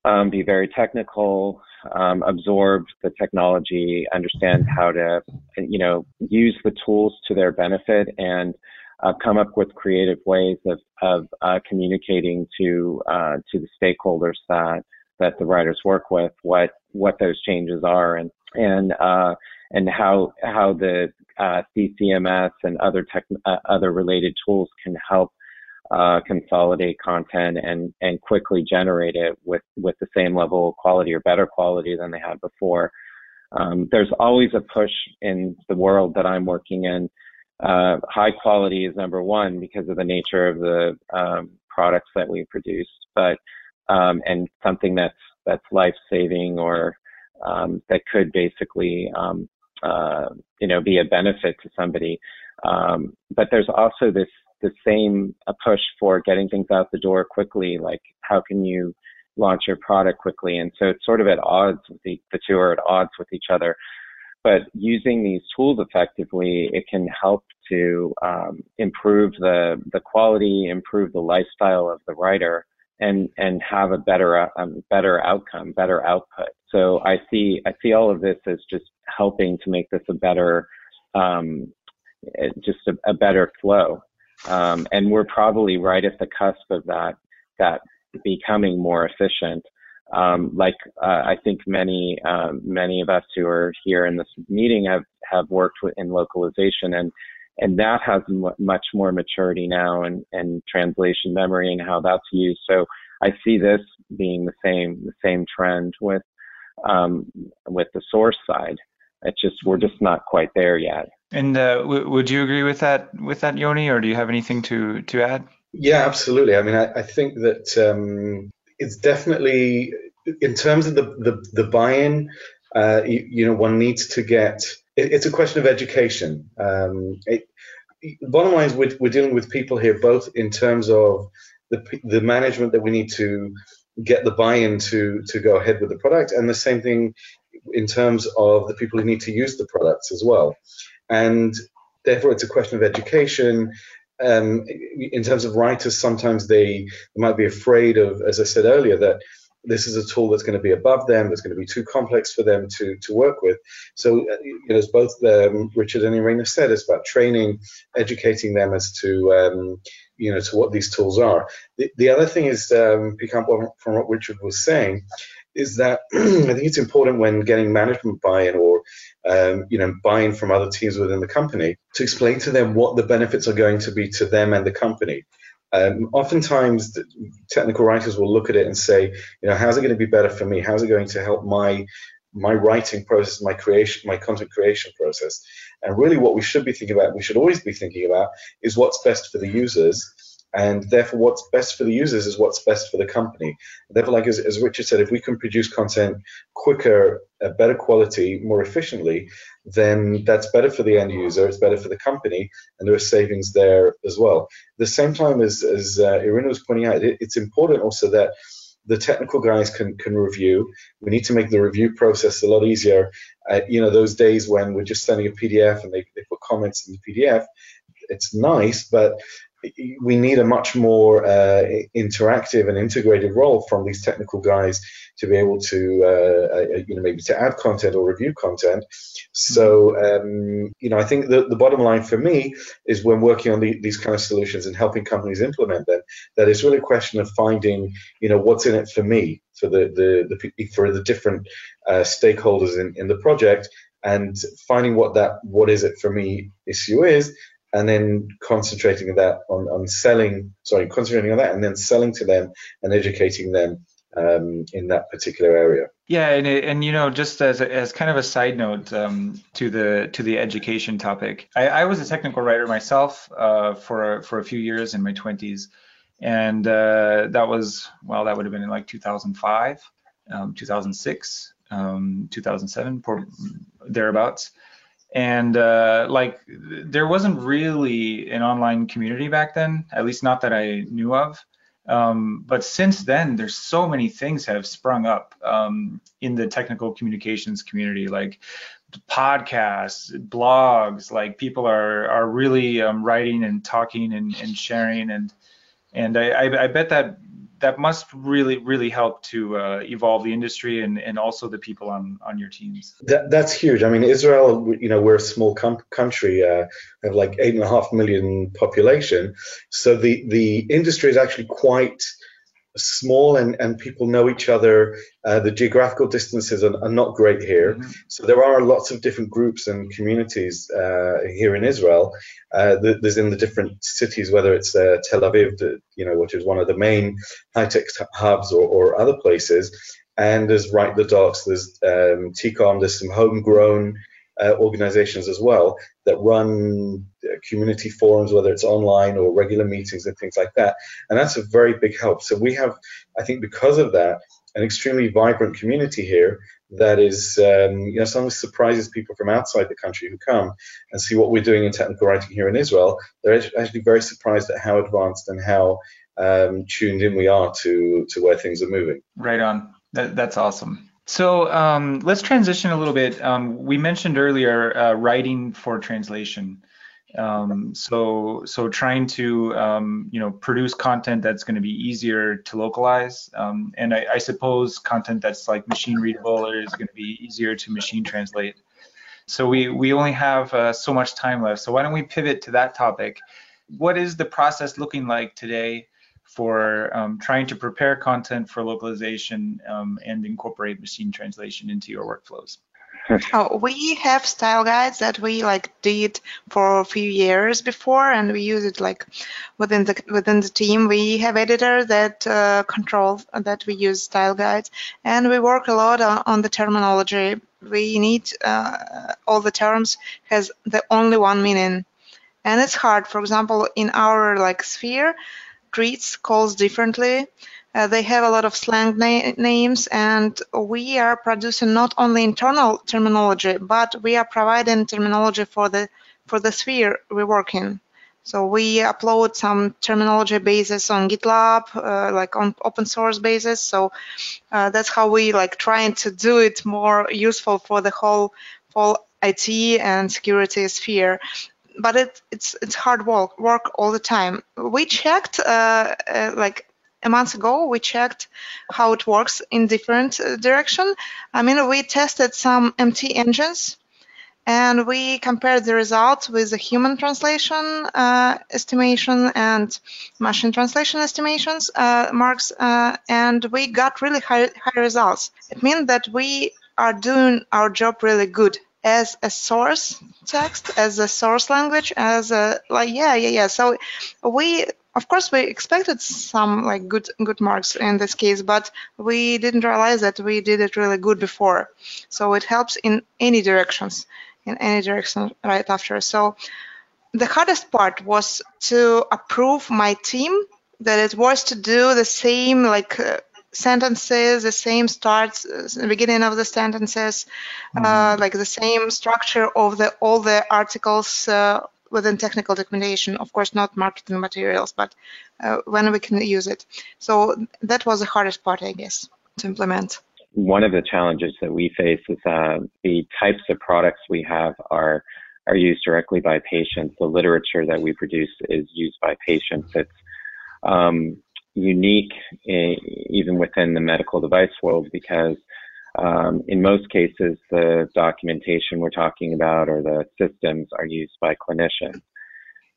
um, be very technical, um, absorb the technology, understand how to, you know, use the tools to their benefit, and uh, come up with creative ways of, of uh, communicating to uh, to the stakeholders that that the writers work with what what those changes are and and uh, and how how the uh, CCMS and other tech uh, other related tools can help uh, consolidate content and and quickly generate it with with the same level of quality or better quality than they had before. Um, there's always a push in the world that I'm working in. Uh, high quality is number one because of the nature of the um, products that we produce, but um, and something that's that's life saving or um, that could basically um, uh, you know be a benefit to somebody. Um, but there's also this the same push for getting things out the door quickly. Like how can you launch your product quickly? And so it's sort of at odds with the the two are at odds with each other. But using these tools effectively, it can help to um, improve the the quality, improve the lifestyle of the writer, and and have a better um, better outcome, better output. So I see I see all of this as just helping to make this a better um, just a, a, better flow. Um, and we're probably right at the cusp of that that becoming more efficient. Um, like uh, I think many uh, many of us who are here in this meeting have have worked in localization and and that has m- much more maturity now and, and translation memory and how that's used. So I see this being the same the same trend with um, with the source side. It's just we're just not quite there yet. And uh, w- would you agree with that with that Yoni, or do you have anything to to add? Yeah, absolutely. I mean, I, I think that um, it's definitely in terms of the the, the buy-in. Uh, you, you, know, one needs to get it's a question of education. Um, it, bottom line is we're, we're dealing with people here, both in terms of the, the management that we need to get the buy-in to to go ahead with the product, and the same thing in terms of the people who need to use the products as well. And therefore, it's a question of education. Um, in terms of writers, sometimes they might be afraid of, as I said earlier, that this is a tool that's going to be above them, that's going to be too complex for them to, to work with. So, uh, you know, as both um, Richard and Irina said, it's about training, educating them as to, um, you know, to what these tools are. The, the other thing is, um, pick up from what Richard was saying, is that I think it's important when getting management buy-in or um, you know buy-in from other teams within the company to explain to them what the benefits are going to be to them and the company. Um, oftentimes, technical writers will look at it and say, you know, how's it going to be better for me? How's it going to help my my writing process, my creation, my content creation process? And really, what we should be thinking about, we should always be thinking about, is what's best for the users and therefore what's best for the users is what's best for the company therefore like as, as richard said if we can produce content quicker at better quality more efficiently then that's better for the end user it's better for the company and there are savings there as well at the same time as, as uh, irina was pointing out it, it's important also that the technical guys can can review. We need to make the review process a lot easier. Uh, you know, those days when we're just sending a PDF and they, they put comments in the PDF, it's nice, but we need a much more uh, interactive and integrated role from these technical guys to be able to, uh, uh, you know, maybe to add content or review content. So, um, you know, I think the, the bottom line for me is when working on the, these kind of solutions and helping companies implement them, that it's really a question of finding, you know, what's in it for me, for the the, the for the different uh, stakeholders in, in the project, and finding what that what is it for me issue is and then concentrating that on, on selling, sorry, concentrating on that and then selling to them and educating them um, in that particular area. Yeah, and and you know, just as a, as kind of a side note um, to the to the education topic, I, I was a technical writer myself uh, for for a few years in my 20s, and uh, that was well, that would have been in like 2005, um, 2006, um, 2007, thereabouts and uh, like there wasn't really an online community back then at least not that i knew of. Um, but since then there's so many things have sprung up um, in the technical communications community like podcasts blogs like people are are really um, writing and talking and, and sharing. And and I, I, I bet that that must really really help to uh, evolve the industry and, and also the people on on your teams. That, that's huge. I mean israel you know we're a small com- country uh, have like eight and a half million population. So the the industry is actually quite small and, and people know each other. Uh, the geographical distances are, are not great here. Mm-hmm. So there are lots of different groups and communities uh, here in Israel. Uh, there's in the different cities, whether it's uh, Tel Aviv, you know, which is one of the main high-tech hubs or, or other places. And there's Write the Docs, there's um, tekom, there's some homegrown uh, organizations as well that run uh, community forums, whether it's online or regular meetings and things like that. And that's a very big help. So we have, I think, because of that, an extremely vibrant community here that is, um, you know, sometimes surprises people from outside the country who come and see what we're doing in technical writing here in Israel. They're actually very surprised at how advanced and how um, tuned in we are to to where things are moving. Right on. That, that's awesome. So um, let's transition a little bit. Um, we mentioned earlier uh, writing for translation. Um, so so trying to um, you know produce content that's going to be easier to localize, um, and I, I, suppose content that's like machine readable is going to be easier to machine translate. So we we only have uh, so much time left. So why don't we pivot to that topic? What is the process looking like today? For um, trying to prepare content for localization um, and incorporate machine translation into your workflows? Oh, we have style guides that we like did for a few years before, and we use it like within the within the team. We have editor that uh, control that we use style guides, and we work a lot on, on the terminology. We need uh, all the terms has the only one meaning, and it's hard. For example, in our like sphere, treats calls differently. Uh, they have a lot of slang na names, and we are producing not only internal terminology, but we are providing terminology for the for the sphere we work in. So we upload some terminology bases on GitLab, uh, like on open source basis. So uh, that's how we like trying to do it more useful for the whole whole IT and security sphere but it, it's it's hard work work all the time. We checked uh, uh, like a month ago. We checked how it works in different uh, direction. I mean, we tested some MT engines. And we compared the results with the human translation uh, estimation and machine translation estimations uh, marks, uh, and we got really high, high results. It means that we are doing our job really good as a source text, as a source language, as a like yeah yeah yeah. So we of course we expected some like good good marks in this case, but we didn't realize that we did it really good before. So it helps in any directions, in any direction right after. So the hardest part was to approve my team that it was to do the same like uh, sentences, the same starts, uh, the beginning of the sentences, uh, mm-hmm. like the same structure of the all the articles uh, within technical documentation. Of course, not marketing materials, but uh, when we can use it. So that was the hardest part, I guess, to implement. One of the challenges that we face is the types of products we have are are used directly by patients. The literature that we produce is used by patients. It's um, unique even within the medical device world because um, in most cases the documentation we're talking about or the systems are used by clinicians.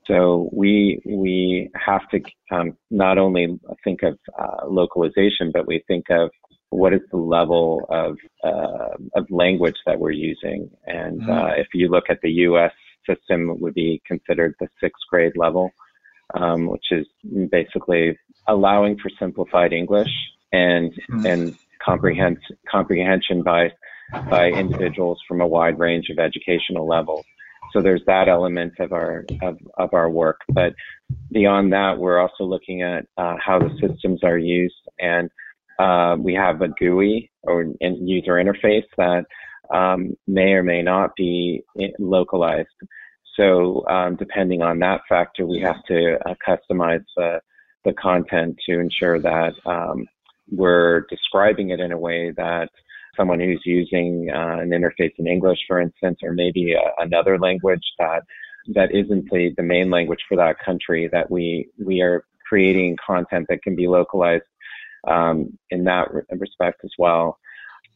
So we we have to um, not only think of uh, localization, but we think of what is the level of uh, of language that we're using. And mm-hmm. uh, if you look at the U.S. system, it would be considered the sixth grade level um, which is basically allowing for simplified English and mm-hmm. and comprehension by by individuals from a wide range of educational levels. So there's that element of our of, of our work. But beyond that, we're also looking at uh, how the systems are used, and uh, we have a GUI or user interface that um, may or may not be localized. So um, depending on that factor, we have to uh, customize uh, the content to ensure that um, we're describing it in a way that someone who's using uh, an interface in English, for instance, or maybe uh, another language that that isn't the, the main language for that country, that we we are creating content that can be localized um, in that respect as well.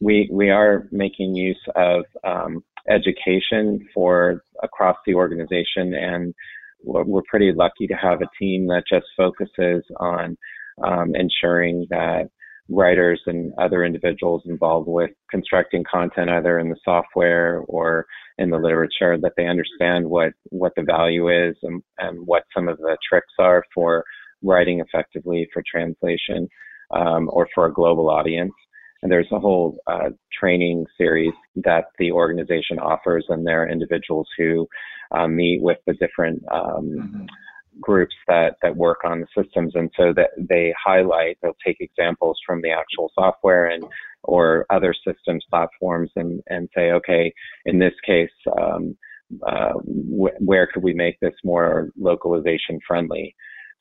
We we are making use of um, education for across the organization, and we're pretty lucky to have a team that just focuses on um, ensuring that writers and other individuals involved with constructing content either in the software or in the literature that they understand what what the value is and, and what some of the tricks are for writing effectively for translation um, or for a global audience and there's a whole uh, training series that the organization offers and there are individuals who uh, meet with the different um, mm-hmm. groups that that work on the systems. And so that they highlight they'll take examples from the actual software and or other systems platforms and and say okay in this case um, uh, wh- where could we make this more localization friendly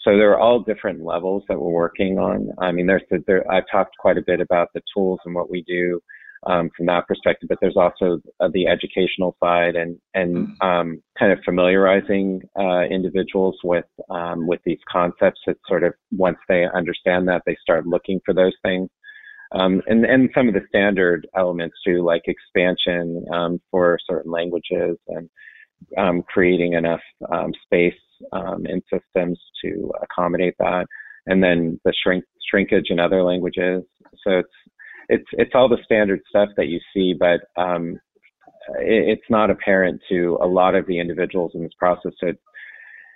so there are all different levels that we're working on i mean there's there i've talked quite a bit about the tools and what we do um, from that perspective. But there's also uh, the educational side and and mm. um, kind of familiarizing uh, individuals with um, with these concepts. That sort of once they understand that, they start looking for those things. Um, and and some of the standard elements too, like expansion um, for certain languages and um, creating enough space in systems to accommodate that, and then the shrink shrinkage in other languages. So it's it's it's all the standard stuff that you see, but um, it, it's not apparent to a lot of the individuals in this process. So it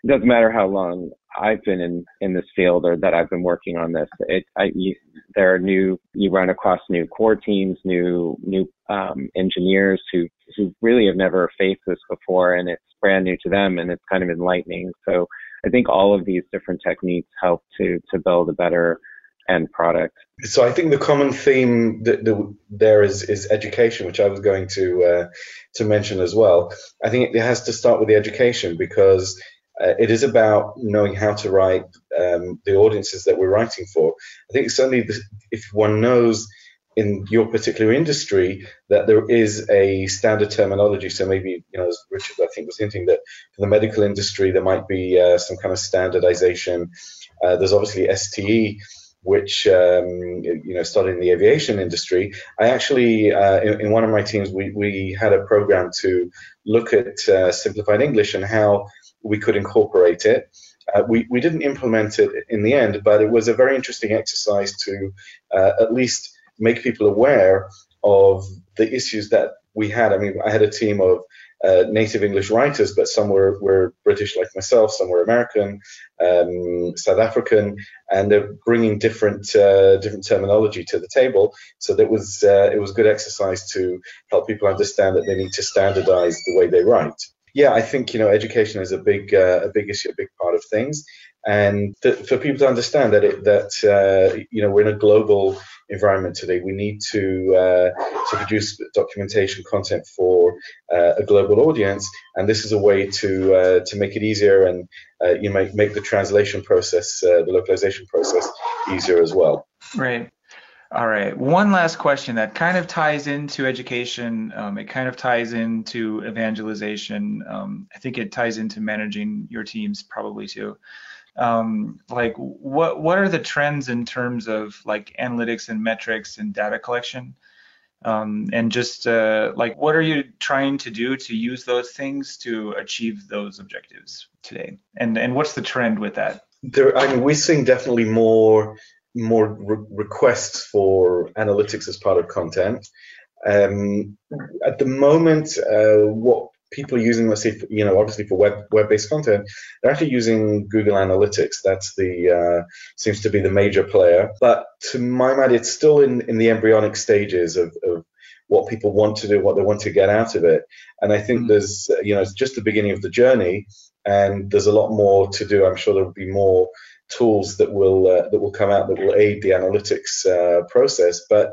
doesn't matter how long I've been in in this field or that I've been working on this. It I, you, there are new you run across new core teams, new new um, engineers who who really have never faced this before, and it's brand new to them, and it's kind of enlightening. So I think all of these different techniques help to to build a better end product. So I think the common theme that, that there is is education, which I was going to uh, to mention as well. I think it has to start with the education because uh, it is about knowing how to write um, the audiences that we're writing for. I think certainly if one knows in your particular industry that there is a standard terminology. So maybe, you know, as Richard I think was hinting that for the medical industry there might be uh, some kind of standardization. Uh, there's obviously STE which um, you know started in the aviation industry. I actually, uh, in, in, one of my teams, we, we had a program to look at uh, simplified English and how we could incorporate it. Uh, we, we didn't implement it in the end, but it was a very interesting exercise to uh, at least make people aware of the issues that we had. I mean, I had a team of uh, native English writers, but some were, were British like myself, some were American, um, South African, and they're bringing different uh, different terminology to the table. So that was uh, it was a good exercise to help people understand that they need to standardize the way they write. Yeah, I think you know education is a big uh, a big issue, a big part of things, and th- for people to understand that it, that uh, you know we're in a global environment today. We need to uh, to produce documentation content for uh, a global audience, and this is a way to uh, to make it easier and uh, you make make the translation process, the localization process, easier as well. Right. All right. One last question that kind of ties into education. Um, it kind of ties into evangelization. Um, I think it ties into managing your teams probably too um, like what what are the trends in terms of like analytics and metrics and data collection um, and just uh, like what are you trying to do to use those things to achieve those objectives today and and what's the trend with that there i mean we're seeing definitely more more re- requests for analytics as part of content um, at the moment uh, what people are using, let's say, you know, obviously for web web-based content, they're actually using Google Analytics. That's the uh, seems to be the major player. But to my mind, it's still in in the embryonic stages of, of what people want to do, what they want to get out of it. And I think mm-hmm. there's, you know, it's just the beginning of the journey, and there's a lot more to do. I'm sure there will be more tools that will uh, that will come out that will aid the analytics uh, process. But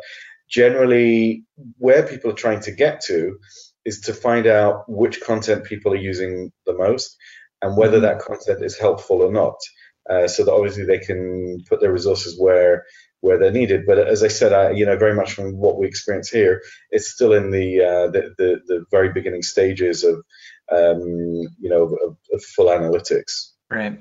generally, where people are trying to get to is to find out which content people are using the most and whether mm-hmm. that content is helpful or not. Uh, so that obviously they can put their resources where where they're needed. But as I said, I, you know, very much from what we experience here, it's still in the uh, the, the, the very beginning stages of um, you know of, of, full analytics. Right.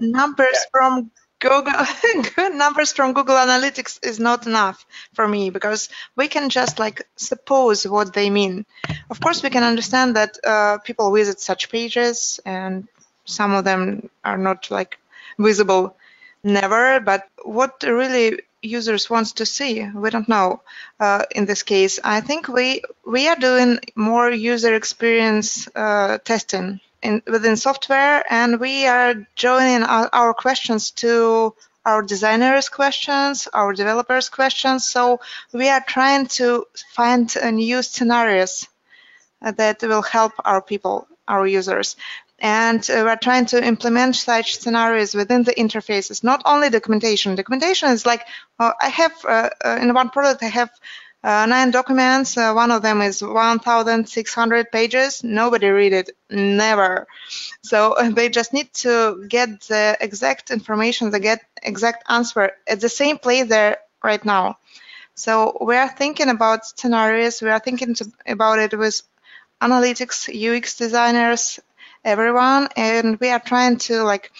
Numbers yeah. from Google good numbers from Google Analytics is not enough for me because we can just like suppose what they mean. Of course, we can understand that uh, people visit such pages and some of them are not like visible never, but what really users wants to see, we don't know. Uh, in this case, I think we we are doing more user experience uh, testing in, within software, and we are joining our, our questions to our designers' questions, our developers' questions. So we are trying to find new scenarios that will help our people, our users. And uh, we're trying to implement such scenarios within the interfaces, not only documentation. Documentation is like, uh, I have, uh, uh in one product, I have nine documents. Uh, one of them is 1,600 pages. Nobody read it, never. So they just need to get the exact information, the get exact answer at the same place there right now. So we are thinking about scenarios. We are thinking to, about it with analytics, UX designers, everyone, and we are trying to like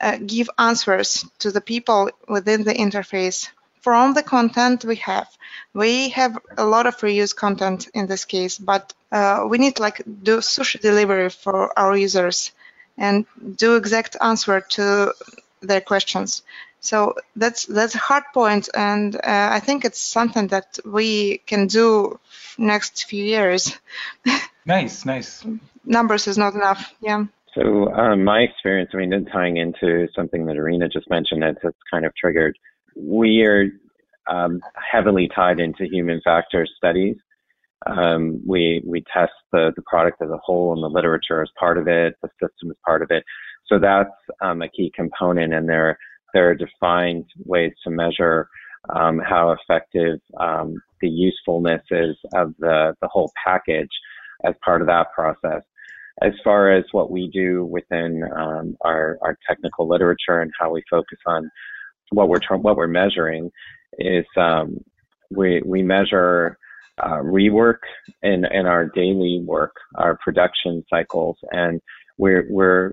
uh, give answers to the people within the interface from the content we have. We have a lot of reuse content in this case, but uh, we need to like do sushi delivery for our users and do exact answer to their questions. So that's that's a hard point, and uh, I think it's something that we can do next few years. nice, nice. Numbers is not enough. Yeah. So um, my experience, I mean, tying into something that Irina just mentioned, it's, it's kind of triggered we are um, heavily tied into human factor studies. Um, we we test the the product as a whole, and the literature as part of it, the system is part of it. So that's um, a key component, and there there are defined ways to measure um, how effective um, the usefulness is of the the whole package as part of that process. As far as what we do within um, our our technical literature and how we focus on what we're what we're measuring is um, we we measure uh, rework in in our daily work, our production cycles, and we're we're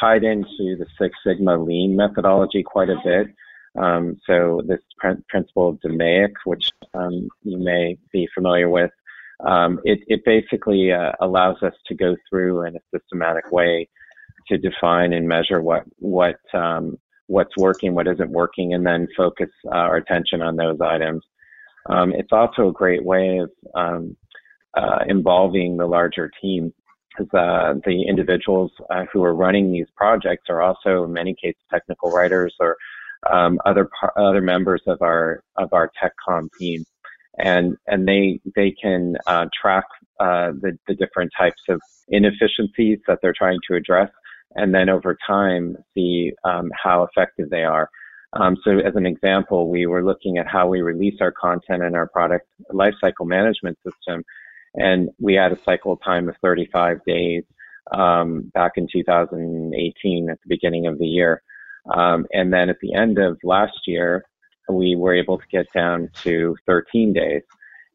tied into the Six Sigma Lean methodology quite a bit. Um, so this pr- principle of DMAIC, which um, you may be familiar with, um, it, it basically uh, allows us to go through in a systematic way to define and measure what what um, what's working, what isn't working, and then focus uh, our attention on those items. Um, it's also a great way of um, uh, involving the larger team. Because uh, the individuals uh, who are running these projects are also, in many cases, technical writers or um, other other members of our of our TechCom team, and and they they can uh, track uh, the the different types of inefficiencies that they're trying to address and then over time see um, how effective they are. Um, so as an example, we were looking at how we release our content in our product lifecycle management system, and we had a cycle time of 35 days um, back in 2018 at the beginning of the year. Um, and then at the end of last year, we were able to get down to 13 days.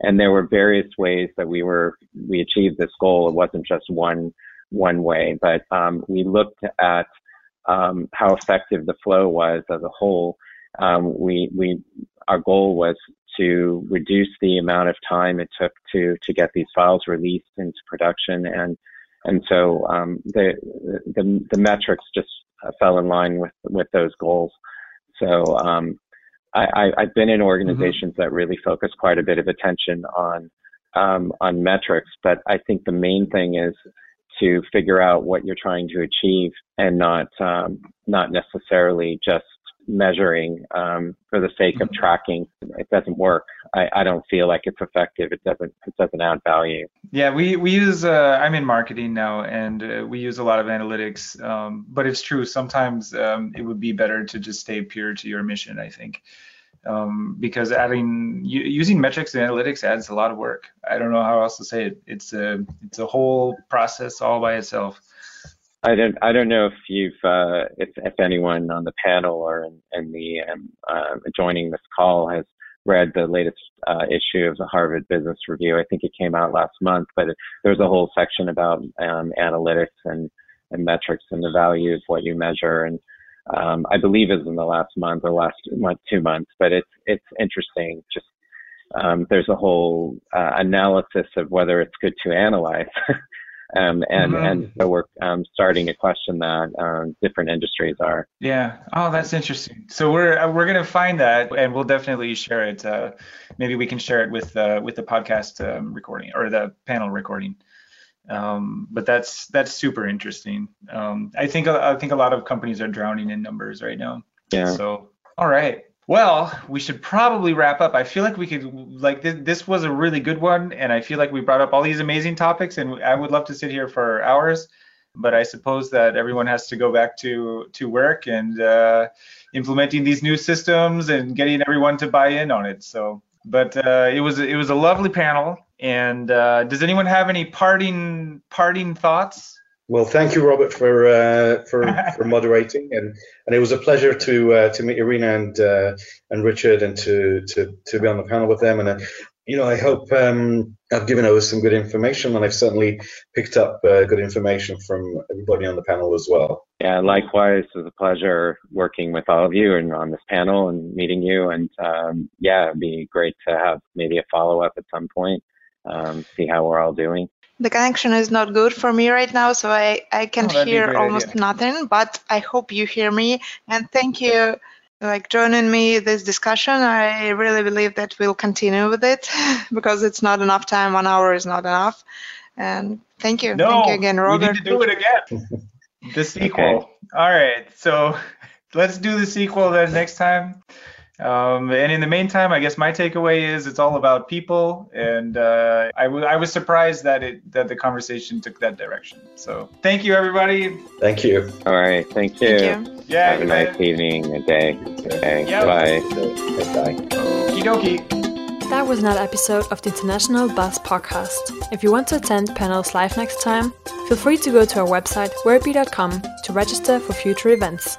And there were various ways that we were we achieved this goal. It wasn't just one one way, but um, we looked at um, how effective the flow was as a whole. Um, we, we, our goal was to reduce the amount of time it took to, to get these files released into production. And, and so um, the, the, the metrics just fell in line with, with those goals. So um, I, have been in organizations mm-hmm. that really focus quite a bit of attention on um, on metrics, but I think the main thing is to figure out what you're trying to achieve and not um, not necessarily just measuring um, for the sake of mm-hmm. tracking. It doesn't work. I, I, don't feel like it's effective. It doesn't it doesn't add value. Yeah, we we use. Uh, I'm in marketing now, and uh, we use a lot of analytics. Um, but it's true. Sometimes um, it would be better to just stay pure to your mission. I think um, because adding using metrics and analytics adds a lot of work. I don't know how else to say it. It's a it's a whole process all by itself. I don't I don't know if you've uh, if if anyone on the panel or in, in the um, uh, joining this call has read the latest uh, issue of the Harvard Business Review. I think it came out last month, but it, there's a whole section about um, analytics and and metrics and the value of what you measure and Um, I believe is in the last month or last month, two months, but it's it's interesting. Just um, there's a whole uh, analysis of whether it's good to analyze. Um, and mm-hmm. and so we're um, starting to question that um, different industries are. Yeah. Oh, that's interesting. So we're uh, we're gonna find that, and we'll definitely share it. Uh, maybe we can share it with uh, with the podcast um, recording or the panel recording. Um, but that's that's super interesting. Um, I think I think a lot of companies are drowning in numbers right now. Yeah. So all right. Well, we should probably wrap up. I feel like we could like this, this was a really good one, and I feel like we brought up all these amazing topics, and I would love to sit here for hours. But I suppose that everyone has to go back to to work and uh, implementing these new systems and getting everyone to buy in on it. So, but uh, it was it was a lovely panel. And uh, does anyone have any parting parting thoughts? Well, thank you, Robert, for uh, for for moderating, and and it was a pleasure to uh, to meet Irina and uh, and Richard, and to to to be on the panel with them. And uh, you know, I hope um, I've given over some good information, and I've certainly picked up uh, good information from everybody on the panel as well. Yeah, likewise, it was a pleasure working with all of you and on this panel and meeting you. And um, yeah, it'd be great to have maybe a follow up at some point, um, see how we're all doing. The connection is not good for me right now, so I, I can't oh, hear almost idea. nothing, but I hope you hear me. And thank you like joining me this discussion. I really believe that we'll continue with it because it's not enough time. One hour is not enough. And thank you. No, thank you again, Robert. We need to do it again. the sequel. Okay. All right. So let's do the sequel then next time. Um, and in the meantime, I guess my takeaway is it's all about people, and uh, I, w- I was surprised that it that the conversation took that direction. So thank you, everybody. Thank you. All right, thank you. Thank you. Yeah. Have a nice day. evening, a day. Okay. Yep. Bye. Bye. Okie dokie. That was another episode of the International Buzz podcast. If you want to attend panels live next time, feel free to go to our website, wordbee.com, to register for future events.